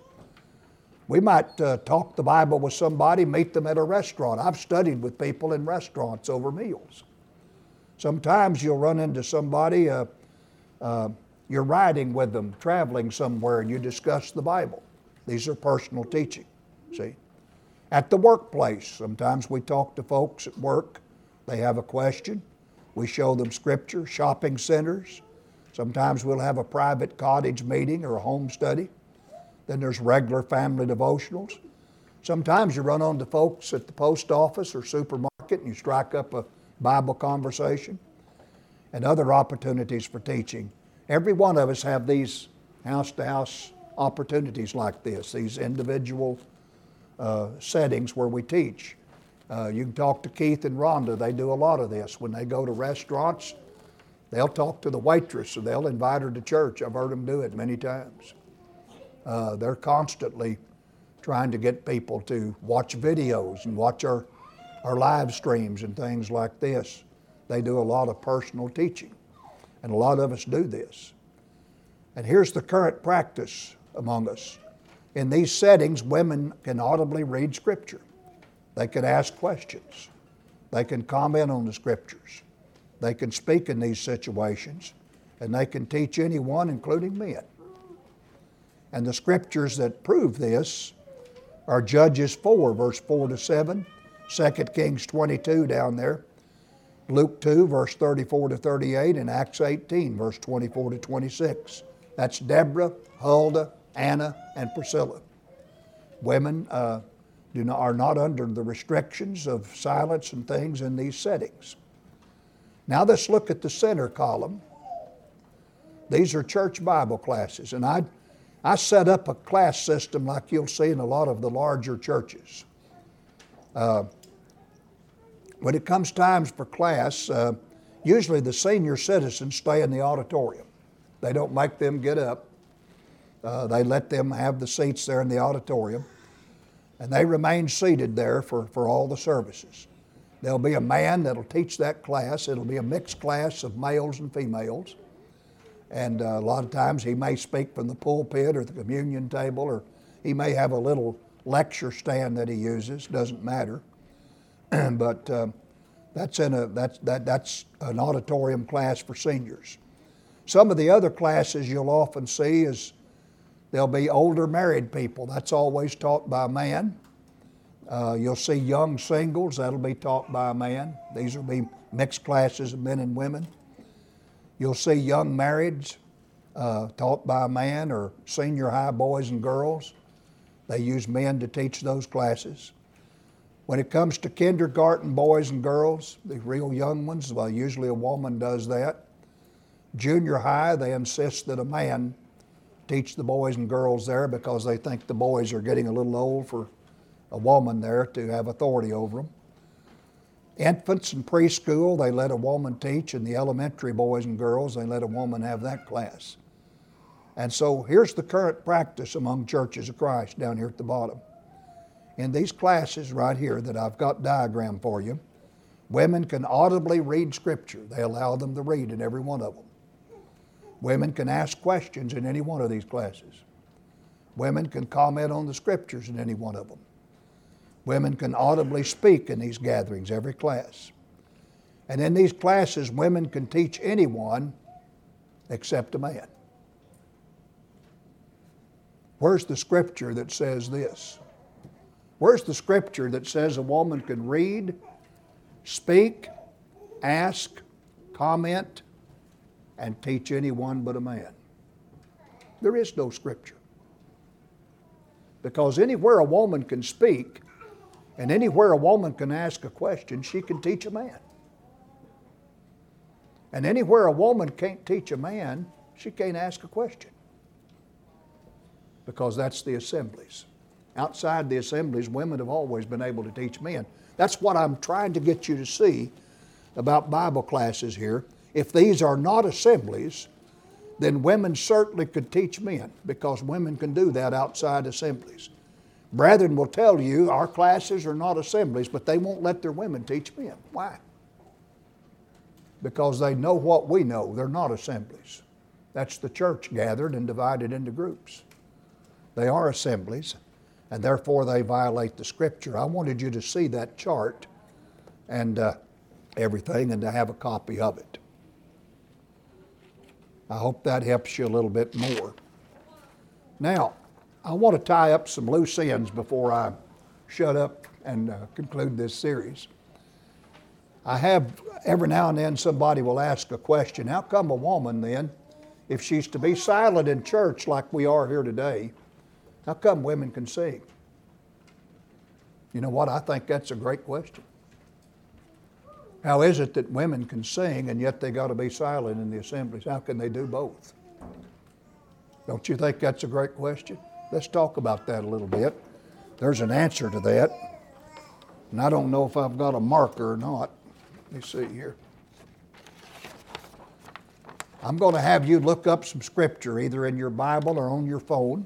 We might uh, talk the Bible with somebody, meet them at a restaurant. I've studied with people in restaurants over meals. Sometimes you'll run into somebody, uh, uh, you're riding with them, traveling somewhere, and you discuss the Bible. These are personal teaching, see? At the workplace, sometimes we talk to folks at work, they have a question, we show them scripture, shopping centers. Sometimes we'll have a private cottage meeting or a home study. Then there's regular family devotionals. Sometimes you run onto folks at the post office or supermarket and you strike up a Bible conversation and other opportunities for teaching. Every one of us have these house to house opportunities like this, these individual uh, settings where we teach. Uh, you can talk to Keith and Rhonda. They do a lot of this. When they go to restaurants, they'll talk to the waitress or they'll invite her to church. I've heard them do it many times. Uh, they're constantly trying to get people to watch videos and watch our, our live streams and things like this. They do a lot of personal teaching, and a lot of us do this. And here's the current practice among us. In these settings, women can audibly read Scripture. They can ask questions. They can comment on the scriptures. They can speak in these situations, and they can teach anyone, including men. And the scriptures that prove this are Judges 4, verse 4 to 7, 2 Kings 22 down there, Luke 2, verse 34 to 38, and Acts 18, verse 24 to 26. That's Deborah, Huldah, Anna, and Priscilla. Women uh, not, are not under the restrictions of silence and things in these settings. Now let's look at the center column. These are church Bible classes, and I, I set up a class system like you'll see in a lot of the larger churches. Uh, when it comes times for class, uh, usually the senior citizens stay in the auditorium. They don't make them get up. Uh, they let them have the seats there in the auditorium and they remain seated there for, for all the services. There'll be a man that'll teach that class. It'll be a mixed class of males and females. And uh, a lot of times he may speak from the pulpit or the communion table, or he may have a little lecture stand that he uses. Doesn't matter. but uh, that's in a that's that that's an auditorium class for seniors. Some of the other classes you'll often see is There'll be older married people. That's always taught by a man. Uh, you'll see young singles. That'll be taught by a man. These will be mixed classes of men and women. You'll see young marrieds uh, taught by a man or senior high boys and girls. They use men to teach those classes. When it comes to kindergarten boys and girls, the real young ones, well, usually a woman does that. Junior high, they insist that a man teach the boys and girls there because they think the boys are getting a little old for a woman there to have authority over them. Infants and preschool, they let a woman teach, and the elementary boys and girls, they let a woman have that class. And so here's the current practice among churches of Christ down here at the bottom. In these classes right here that I've got diagram for you, women can audibly read Scripture. They allow them to read in every one of them. Women can ask questions in any one of these classes. Women can comment on the scriptures in any one of them. Women can audibly speak in these gatherings, every class. And in these classes, women can teach anyone, except a man. Where's the scripture that says this? Where's the scripture that says a woman can read, speak, ask, comment, and teach anyone but a man? There is no scripture. Because anywhere a woman can speak and anywhere a woman can ask a question, she can teach a man. And anywhere a woman can't teach a man, she can't ask a question. Because that's the assemblies. Outside the assemblies, women have always been able to teach men. That's what I'm trying to get you to see about Bible classes here. If these are not assemblies, then women certainly could teach men because women can do that outside assemblies. Brethren will tell you our classes are not assemblies, but they won't let their women teach men. Why? Because they know what we know. They're not assemblies. That's the church gathered and divided into groups. They are assemblies, and therefore they violate the scripture. I wanted you to see that chart and uh, everything and to have a copy of it. I hope that helps you a little bit more. Now, I want to tie up some loose ends before I shut up and uh, conclude this series. I have every now and then somebody will ask a question How come a woman then, if she's to be silent in church like we are here today, how come women can sing? You know what? I think that's a great question. How is it that women can sing and yet they got to be silent in the assemblies? How can they do both? Don't you think that's a great question? Let's talk about that a little bit. There's an answer to that. And I don't know if I've got a marker or not. Let me see here. I'm going to have you look up some scripture either in your Bible or on your phone.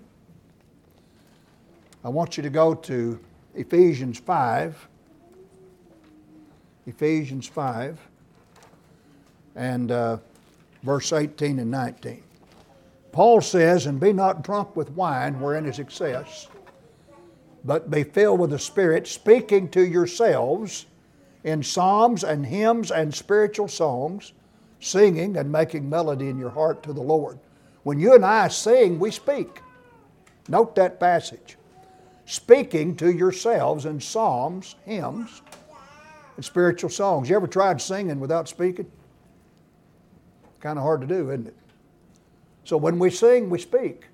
I want you to go to Ephesians 5. Ephesians 5 and uh, verse 18 and 19. Paul says, And be not drunk with wine, wherein is excess, but be filled with the Spirit, speaking to yourselves in psalms and hymns and spiritual songs, singing and making melody in your heart to the Lord. When you and I sing, we speak. Note that passage. Speaking to yourselves in psalms, hymns, and spiritual songs. You ever tried singing without speaking? Kind of hard to do, isn't it? So when we sing, we speak.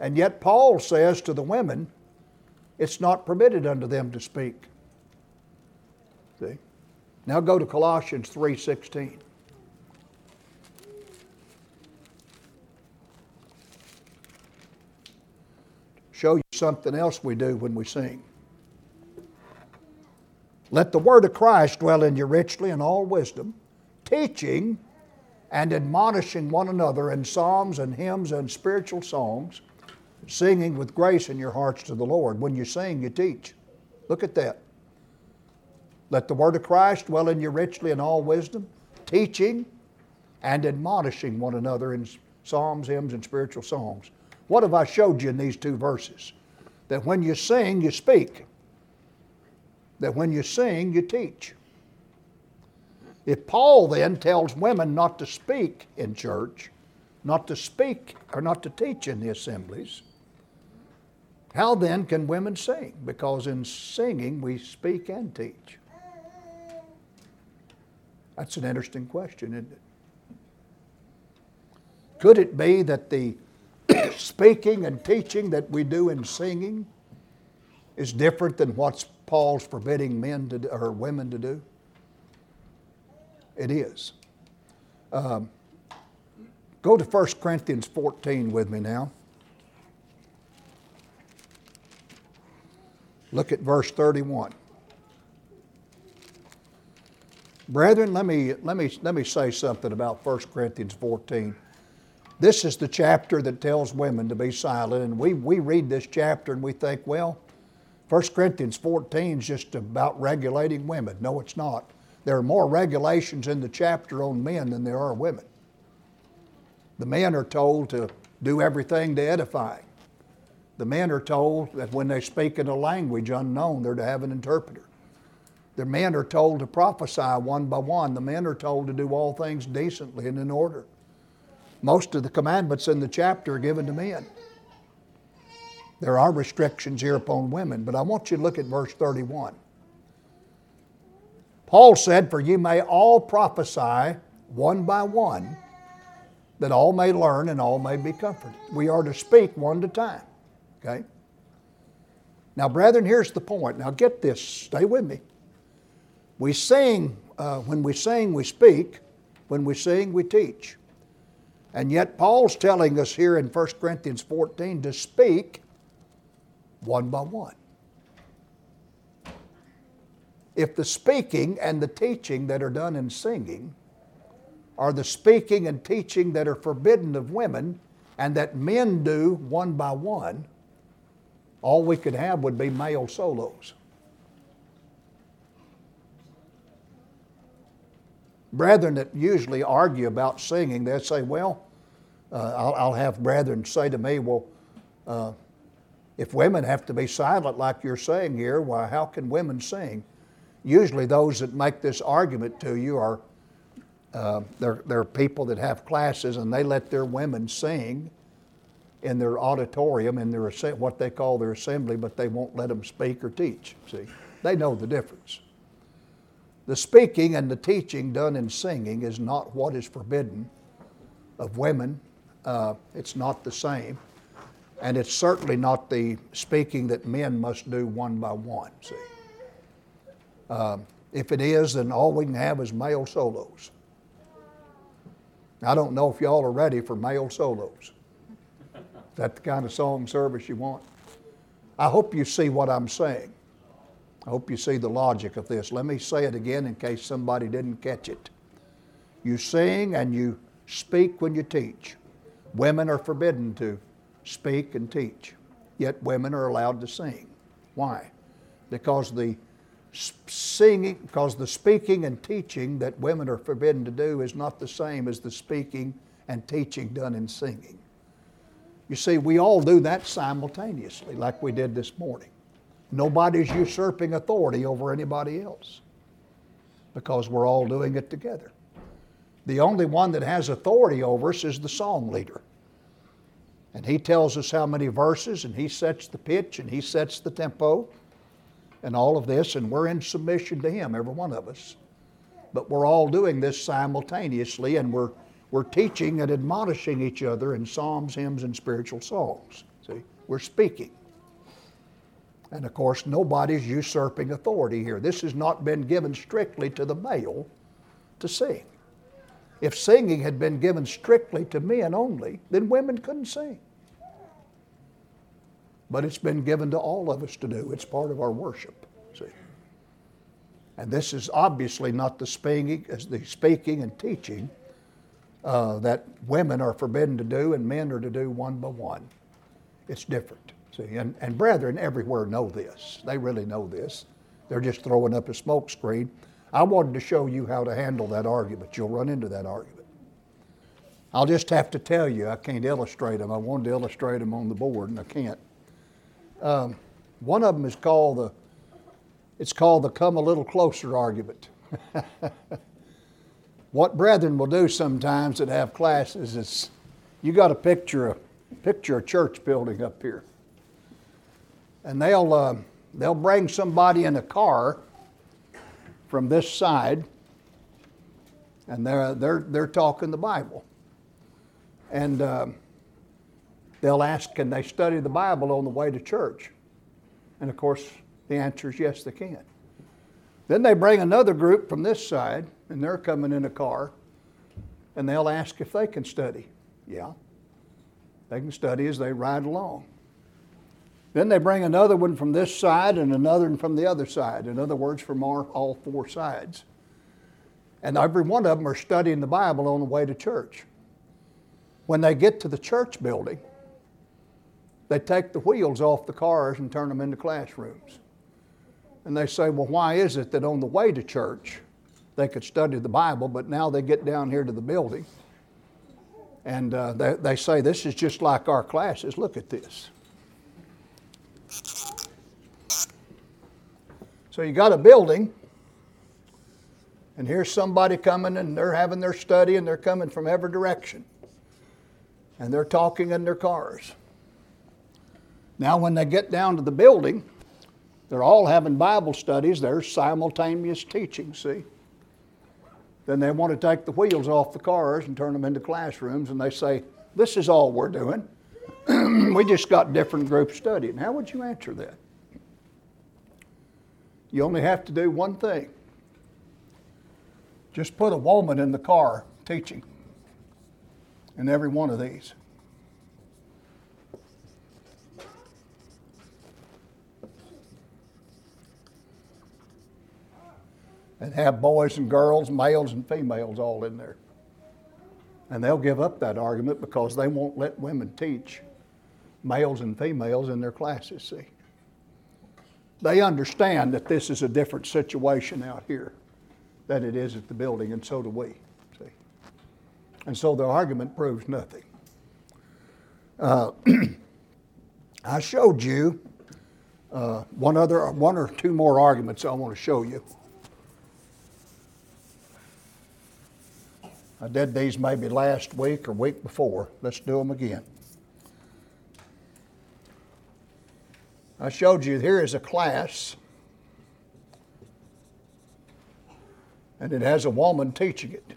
And yet Paul says to the women, it's not permitted unto them to speak. See? Now go to Colossians 3:16. Show you something else we do when we sing. Let the word of Christ dwell in you richly in all wisdom, teaching and admonishing one another in psalms and hymns and spiritual songs, singing with grace in your hearts to the Lord. When you sing, you teach. Look at that. Let the word of Christ dwell in you richly in all wisdom, teaching and admonishing one another in psalms, hymns, and spiritual songs. What have I showed you in these two verses? That when you sing, you speak. That when you sing, you teach. If Paul then tells women not to speak in church, not to speak or not to teach in the assemblies, how then can women sing? Because in singing we speak and teach. That's an interesting question, isn't it? Could it be that the speaking and teaching that we do in singing is different than what Paul's forbidding men to do, or women to do? It is. Um, go to 1 Corinthians 14 with me now. Look at verse 31. Brethren, let me, let, me, let me say something about 1 Corinthians 14. This is the chapter that tells women to be silent, and we, we read this chapter and we think, well, 1 Corinthians 14 is just about regulating women. No, it's not. There are more regulations in the chapter on men than there are women. The men are told to do everything to edify. The men are told that when they speak in a language unknown, they're to have an interpreter. The men are told to prophesy one by one. The men are told to do all things decently and in order. Most of the commandments in the chapter are given to men. There are restrictions here upon women, but I want you to look at verse 31. Paul said, For you may all prophesy one by one, that all may learn and all may be comforted. We are to speak one at a time. Okay? Now, brethren, here's the point. Now, get this, stay with me. We sing, uh, when we sing, we speak. When we sing, we teach. And yet, Paul's telling us here in 1 Corinthians 14 to speak one by one if the speaking and the teaching that are done in singing are the speaking and teaching that are forbidden of women and that men do one by one, all we could have would be male solos. Brethren that usually argue about singing, they'll say, well, uh, I'll, I'll, have brethren say to me, well, uh, if women have to be silent like you're saying here, why, how can women sing? usually those that make this argument to you are uh, they're, they're people that have classes and they let their women sing in their auditorium in their what they call their assembly, but they won't let them speak or teach. See, they know the difference. The speaking and the teaching done in singing is not what is forbidden of women. Uh, it's not the same, and it's certainly not the speaking that men must do one by one. See. Um, if it is, then all we can have is male solos. I don't know if y'all are ready for male solos. Is that the kind of song service you want? I hope you see what I'm saying. I hope you see the logic of this. Let me say it again in case somebody didn't catch it. You sing and you speak when you teach. Women are forbidden to speak and teach, yet women are allowed to sing. Why? Because the singing, because the speaking and teaching that women are forbidden to do is not the same as the speaking and teaching done in singing. You see, we all do that simultaneously, like we did this morning. Nobody's usurping authority over anybody else because we're all doing it together. The only one that has authority over us is the song leader. And he tells us how many verses, and he sets the pitch, and he sets the tempo and all of this, and we're in submission to Him, every one of us. But we're all doing this simultaneously, and we're, we're teaching and admonishing each other in psalms, hymns, and spiritual songs. See, we're speaking. And of course, nobody's usurping authority here. This has not been given strictly to the male to sing. If singing had been given strictly to men only, then women couldn't sing but it's been given to all of us to do. It's part of our worship. See, and this is obviously not the speaking, the speaking and teaching uh, that women are forbidden to do and men are to do one by one. It's different. See, and, and brethren everywhere know this. They really know this. They're just throwing up a smokescreen. I wanted to show you how to handle that argument. You'll run into that argument. I'll just have to tell you, I can't illustrate them. I wanted to illustrate them on the board, and I can't. Um, one of them is called the, it's called the come a little closer argument. what brethren will do sometimes that have classes is you got a picture a, picture a church building up here. And they'll, uh, they'll bring somebody in a car from this side, and they're, they're, they're talking the Bible. And um, They'll ask, can they study the Bible on the way to church? And of course, the answer is yes, they can. Then they bring another group from this side, and they're coming in a car, and they'll ask if they can study. Yeah, they can study as they ride along. Then they bring another one from this side and another one from the other side. In other words, from our, all four sides. And every one of them are studying the Bible on the way to church. When they get to the church building, they take the wheels off the cars and turn them into classrooms. And they say, well, why is it that on the way to church they could study the Bible, but now they get down here to the building and uh, they, they say, this is just like our classes. Look at this. So you got a building, and here's somebody coming, and they're having their study, and they're coming from every direction. and they're talking in their cars. Now, when they get down to the building, they're all having Bible studies. There's simultaneous teaching, see? Then they want to take the wheels off the cars and turn them into classrooms, and they say, This is all we're doing. we just got different groups studying. How would you answer that? You only have to do one thing just put a woman in the car teaching in every one of these. And have boys and girls, males and females all in there. And they'll give up that argument because they won't let women teach males and females in their classes, see. They understand that this is a different situation out here than it is at the building, and so do we, see. And so the argument proves nothing. Uh, I showed you uh, one other, one or two more arguments I want to show you. I did these maybe last week or week before. Let's do them again. I showed you here is a class, and it has a woman teaching it.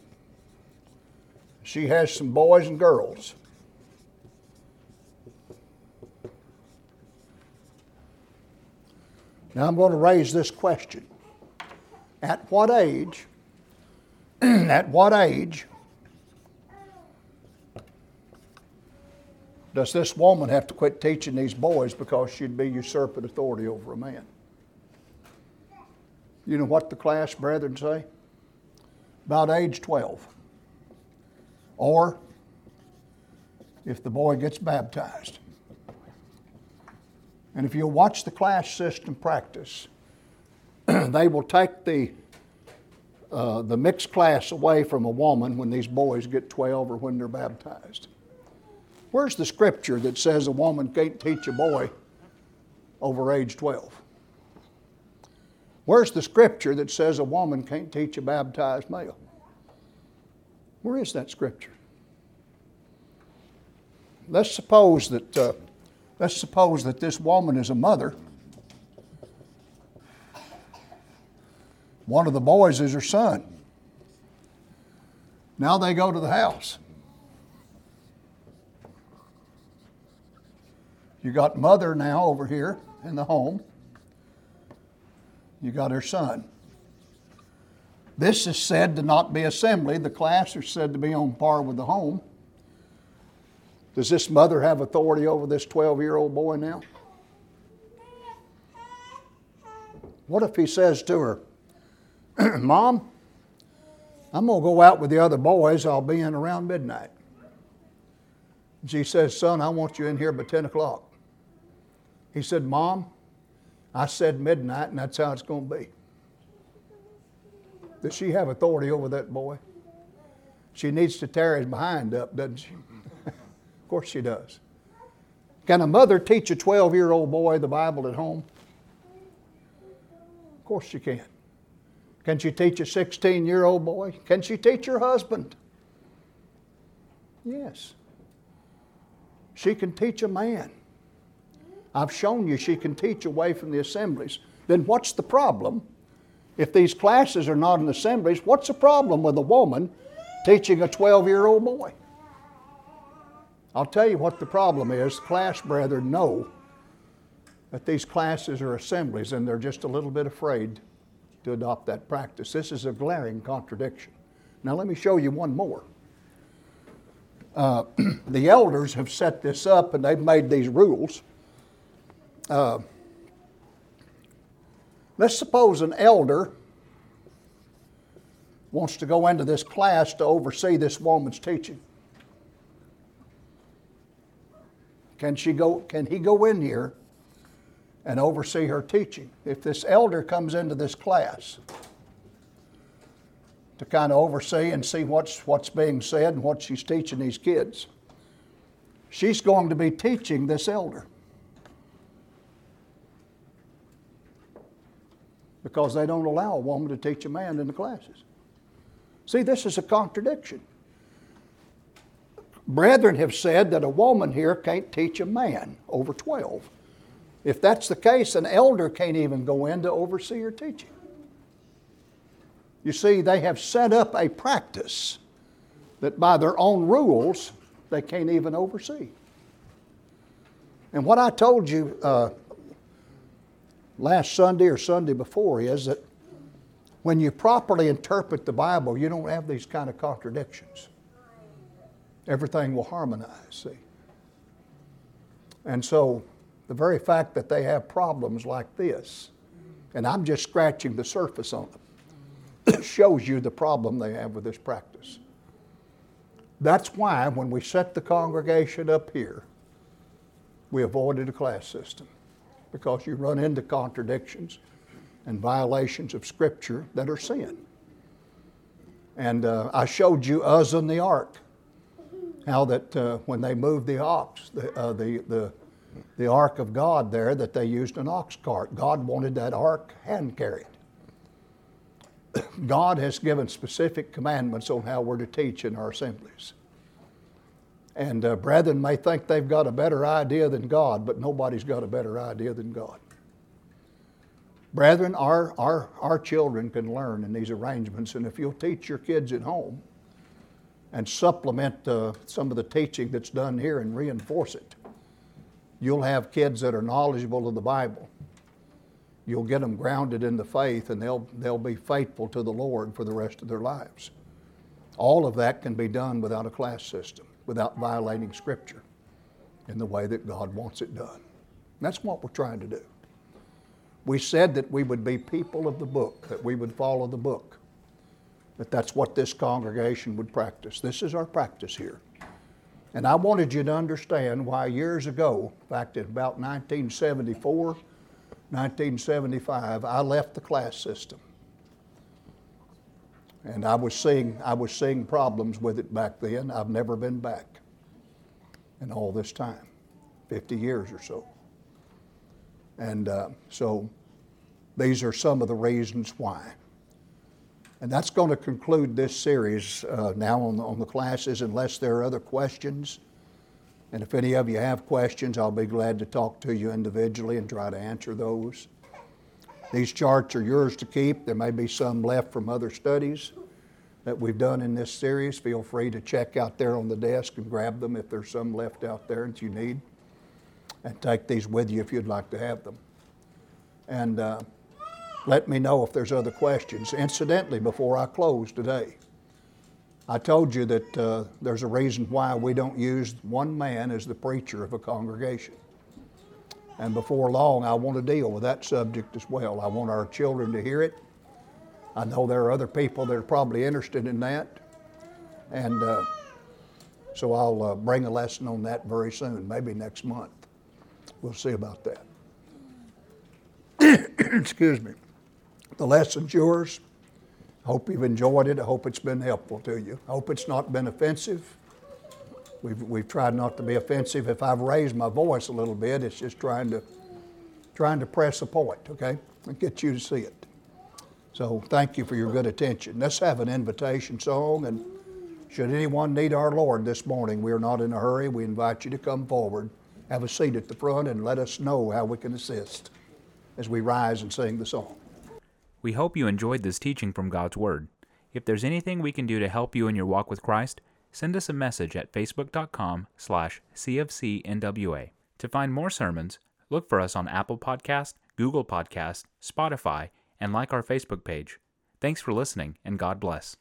She has some boys and girls. Now I'm going to raise this question. At what age, at what age Does this woman have to quit teaching these boys because she'd be usurping authority over a man? You know what the class brethren say? About age 12. Or if the boy gets baptized. And if you watch the class system practice, they will take the, uh, the mixed class away from a woman when these boys get 12 or when they're baptized. Where's the scripture that says a woman can't teach a boy over age 12? Where's the scripture that says a woman can't teach a baptized male? Where is that scripture? Let's suppose that uh, let's suppose that this woman is a mother. One of the boys is her son. Now they go to the house. You got mother now over here in the home. You got her son. This is said to not be assembly. The class is said to be on par with the home. Does this mother have authority over this 12 year old boy now? What if he says to her, Mom, I'm going to go out with the other boys. I'll be in around midnight. She says, Son, I want you in here by 10 o'clock. He said, Mom, I said midnight, and that's how it's going to be. Does she have authority over that boy? She needs to tear his behind up, doesn't she? of course she does. Can a mother teach a 12 year old boy the Bible at home? Of course she can. Can she teach a 16 year old boy? Can she teach her husband? Yes. She can teach a man. I've shown you she can teach away from the assemblies. Then what's the problem? If these classes are not in assemblies, what's the problem with a woman teaching a 12 year old boy? I'll tell you what the problem is. Class brethren know that these classes are assemblies and they're just a little bit afraid to adopt that practice. This is a glaring contradiction. Now, let me show you one more. Uh, the elders have set this up and they've made these rules. Uh, let's suppose an elder wants to go into this class to oversee this woman's teaching. Can, she go, can he go in here and oversee her teaching? If this elder comes into this class to kind of oversee and see what's, what's being said and what she's teaching these kids, she's going to be teaching this elder. Because they don't allow a woman to teach a man in the classes. See, this is a contradiction. Brethren have said that a woman here can't teach a man over 12. If that's the case, an elder can't even go in to oversee her teaching. You see, they have set up a practice that by their own rules they can't even oversee. And what I told you uh, last Sunday or Sunday before is that when you properly interpret the Bible, you don't have these kind of contradictions. Everything will harmonize, see. And so the very fact that they have problems like this, and I'm just scratching the surface on them, shows you the problem they have with this practice. That's why when we set the congregation up here, we avoided a class system because you run into contradictions and violations of Scripture that are sin. And uh, I showed you Uzzah and the ark, how that uh, when they moved the ox, the, uh, the, the, the ark of God there, that they used an ox cart. God wanted that ark hand carried. God has given specific commandments on how we're to teach in our assemblies. And uh, brethren may think they've got a better idea than God, but nobody's got a better idea than God. Brethren, our, our, our children can learn in these arrangements, and if you'll teach your kids at home and supplement uh, some of the teaching that's done here and reinforce it, you'll have kids that are knowledgeable of the Bible. You'll get them grounded in the faith, and they'll, they'll be faithful to the Lord for the rest of their lives. All of that can be done without a class system without violating Scripture in the way that God wants it done. And that's what we're trying to do. We said that we would be people of the book, that we would follow the book, that that's what this congregation would practice. This is our practice here. And I wanted you to understand why years ago, in fact, in about 1974, 1975, I left the class system. And I was seeing, I was seeing problems with it back then. I've never been back in all this time, 50 years or so. And uh, so these are some of the reasons why. And that's going to conclude this series uh, now on the, on the classes, unless there are other questions. And if any of you have questions, I'll be glad to talk to you individually and try to answer those. These charts are yours to keep. There may be some left from other studies that we've done in this series. Feel free to check out there on the desk and grab them if there's some left out there that you need. And take these with you if you'd like to have them. And uh, let me know if there's other questions. Incidentally, before I close today, I told you that uh, there's a reason why we don't use one man as the preacher of a congregation. And before long, I want to deal with that subject as well. I want our children to hear it. I know there are other people that are probably interested in that. And uh, so I'll uh, bring a lesson on that very soon, maybe next month. We'll see about that. Excuse me. The lesson's yours. I hope you've enjoyed it. I hope it's been helpful to you. I hope it's not been offensive. We've, we've tried not to be offensive. If I've raised my voice a little bit, it's just trying to, trying to press a point, okay? And get you to see it. So thank you for your good attention. Let's have an invitation song. And should anyone need our Lord this morning, we are not in a hurry. We invite you to come forward, have a seat at the front, and let us know how we can assist as we rise and sing the song. We hope you enjoyed this teaching from God's Word. If there's anything we can do to help you in your walk with Christ, send us a message at facebook.com slash cfcnwa. To find more sermons, look for us on Apple Podcast, Google Podcast, Spotify, and like our Facebook page. Thanks for listening, and God bless.